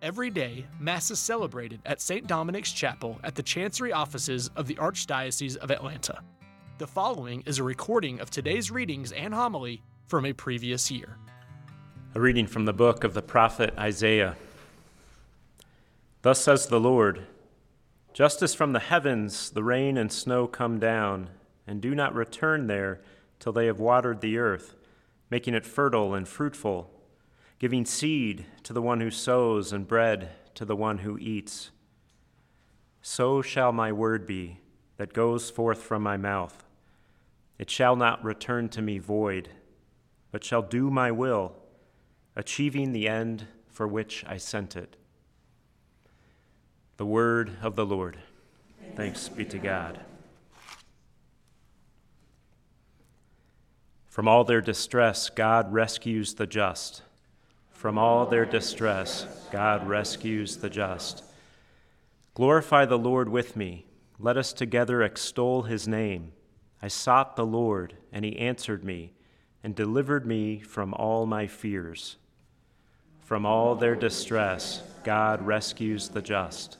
Every day, Mass is celebrated at St. Dominic's Chapel at the Chancery offices of the Archdiocese of Atlanta. The following is a recording of today's readings and homily from a previous year. A reading from the book of the prophet Isaiah. Thus says the Lord Just as from the heavens the rain and snow come down, and do not return there till they have watered the earth, making it fertile and fruitful giving seed to the one who sows and bread to the one who eats. So shall my word be that goes forth from my mouth. It shall not return to me void, but shall do my will, achieving the end for which I sent it. The word of the Lord. Thanks be to God. From all their distress, God rescues the just. From all their distress, God rescues the just. Glorify the Lord with me. Let us together extol his name. I sought the Lord, and he answered me, and delivered me from all my fears. From all their distress, God rescues the just.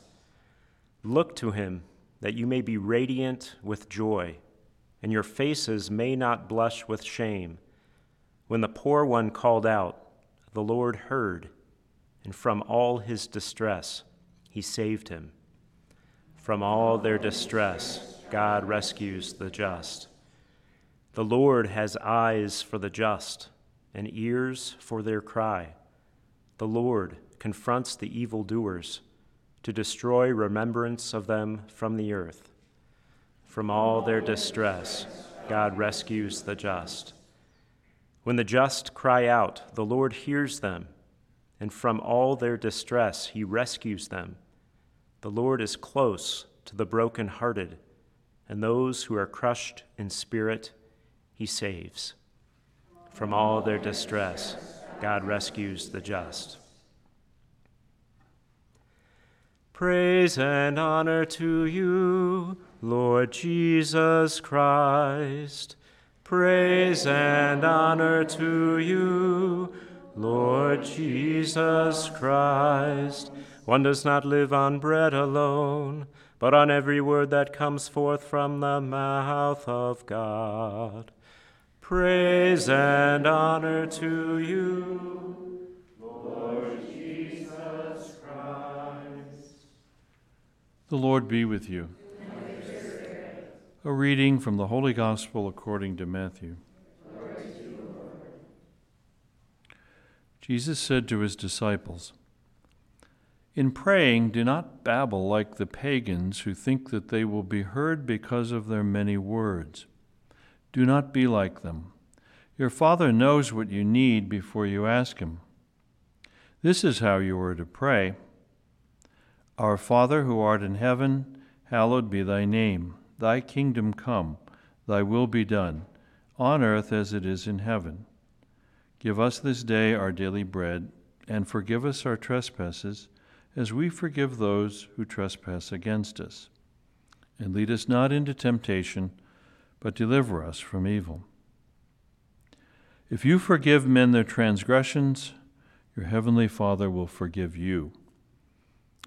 Look to him, that you may be radiant with joy, and your faces may not blush with shame. When the poor one called out, the Lord heard, and from all his distress he saved him. From all their distress, God rescues the just. The Lord has eyes for the just and ears for their cry. The Lord confronts the evildoers to destroy remembrance of them from the earth. From all their distress, God rescues the just. When the just cry out, the Lord hears them, and from all their distress he rescues them. The Lord is close to the broken-hearted, and those who are crushed in spirit he saves. From all their distress, God rescues the just. Praise and honor to you, Lord Jesus Christ. Praise and honor to you, Lord Jesus Christ. One does not live on bread alone, but on every word that comes forth from the mouth of God. Praise and honor to you, Lord Jesus Christ. The Lord be with you. A reading from the Holy Gospel according to Matthew. Jesus said to his disciples, In praying, do not babble like the pagans who think that they will be heard because of their many words. Do not be like them. Your Father knows what you need before you ask Him. This is how you are to pray Our Father who art in heaven, hallowed be thy name. Thy kingdom come, thy will be done, on earth as it is in heaven. Give us this day our daily bread, and forgive us our trespasses, as we forgive those who trespass against us. And lead us not into temptation, but deliver us from evil. If you forgive men their transgressions, your heavenly Father will forgive you.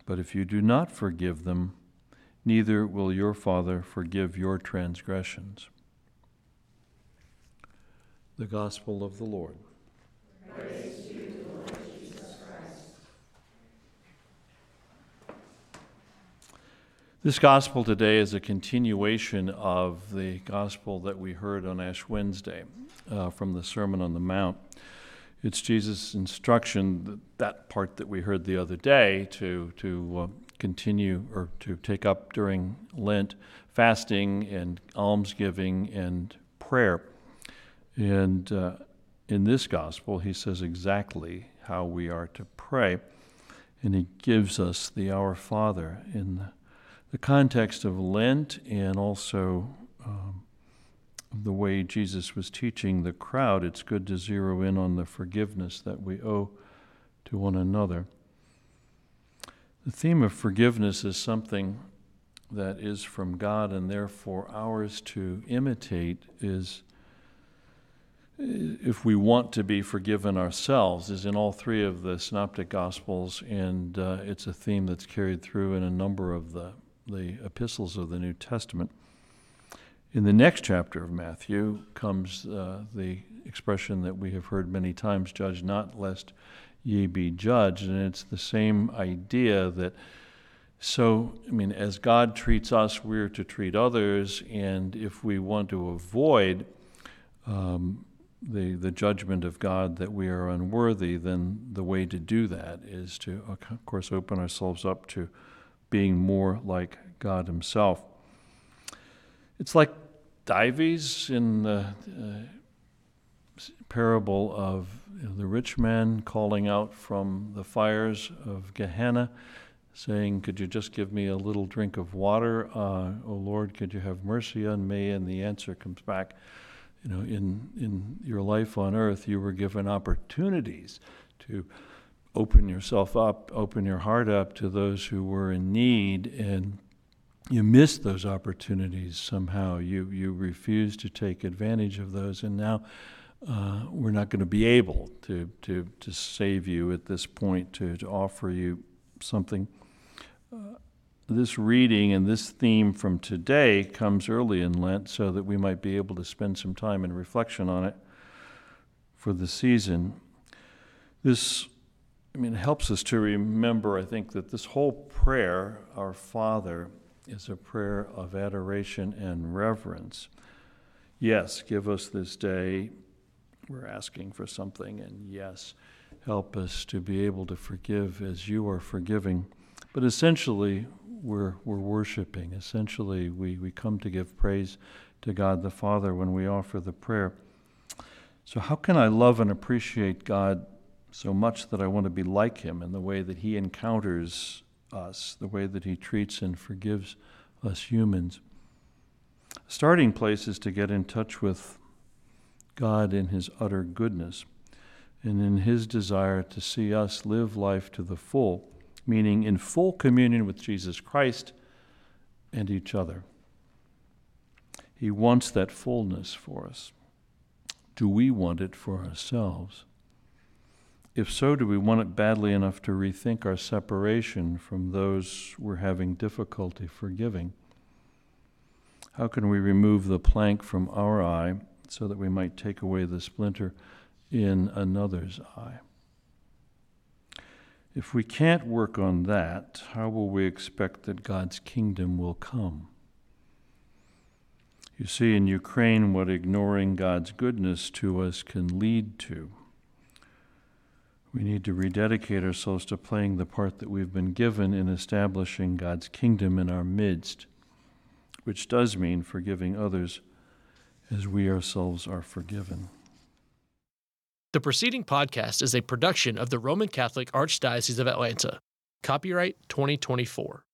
But if you do not forgive them, neither will your Father forgive your transgressions. The Gospel of the Lord. This gospel today is a continuation of the gospel that we heard on Ash Wednesday uh, from the Sermon on the Mount. It's Jesus' instruction, that part that we heard the other day, to, to uh, continue or to take up during Lent fasting and almsgiving and prayer. And uh, in this gospel, he says exactly how we are to pray. And he gives us the Our Father in the, context of Lent and also um, the way Jesus was teaching the crowd. It's good to zero in on the forgiveness that we owe to one another. The theme of forgiveness is something that is from God and therefore ours to imitate is if we want to be forgiven ourselves is in all three of the synoptic gospels and uh, it's a theme that's carried through in a number of the, the epistles of the new testament. In the next chapter of matthew comes uh, the expression that we have heard many times judge not lest ye be judged and it's the same idea that so i mean as god treats us we're to treat others and if we want to avoid um, the, the judgment of God that we are unworthy, then the way to do that is to, of course, open ourselves up to being more like God Himself. It's like Dives in the uh, parable of the rich man calling out from the fires of Gehenna, saying, Could you just give me a little drink of water? Uh, oh Lord, could you have mercy on me? And the answer comes back you know, in, in your life on earth, you were given opportunities to open yourself up, open your heart up to those who were in need, and you missed those opportunities somehow. You, you refused to take advantage of those, and now uh, we're not going to be able to, to, to save you at this point, to, to offer you something. Uh, this reading and this theme from today comes early in Lent so that we might be able to spend some time in reflection on it for the season. This, I mean, helps us to remember, I think, that this whole prayer, Our Father, is a prayer of adoration and reverence. Yes, give us this day. We're asking for something, and yes, help us to be able to forgive as you are forgiving. But essentially, we're, we're worshiping. Essentially, we, we come to give praise to God the Father when we offer the prayer. So, how can I love and appreciate God so much that I want to be like Him in the way that He encounters us, the way that He treats and forgives us humans? Starting place is to get in touch with God in His utter goodness and in His desire to see us live life to the full meaning in full communion with Jesus Christ and each other. He wants that fullness for us. Do we want it for ourselves? If so, do we want it badly enough to rethink our separation from those we're having difficulty forgiving? How can we remove the plank from our eye so that we might take away the splinter in another's eye? If we can't work on that, how will we expect that God's kingdom will come? You see in Ukraine what ignoring God's goodness to us can lead to. We need to rededicate ourselves to playing the part that we've been given in establishing God's kingdom in our midst, which does mean forgiving others as we ourselves are forgiven. The preceding podcast is a production of the Roman Catholic Archdiocese of Atlanta. Copyright 2024.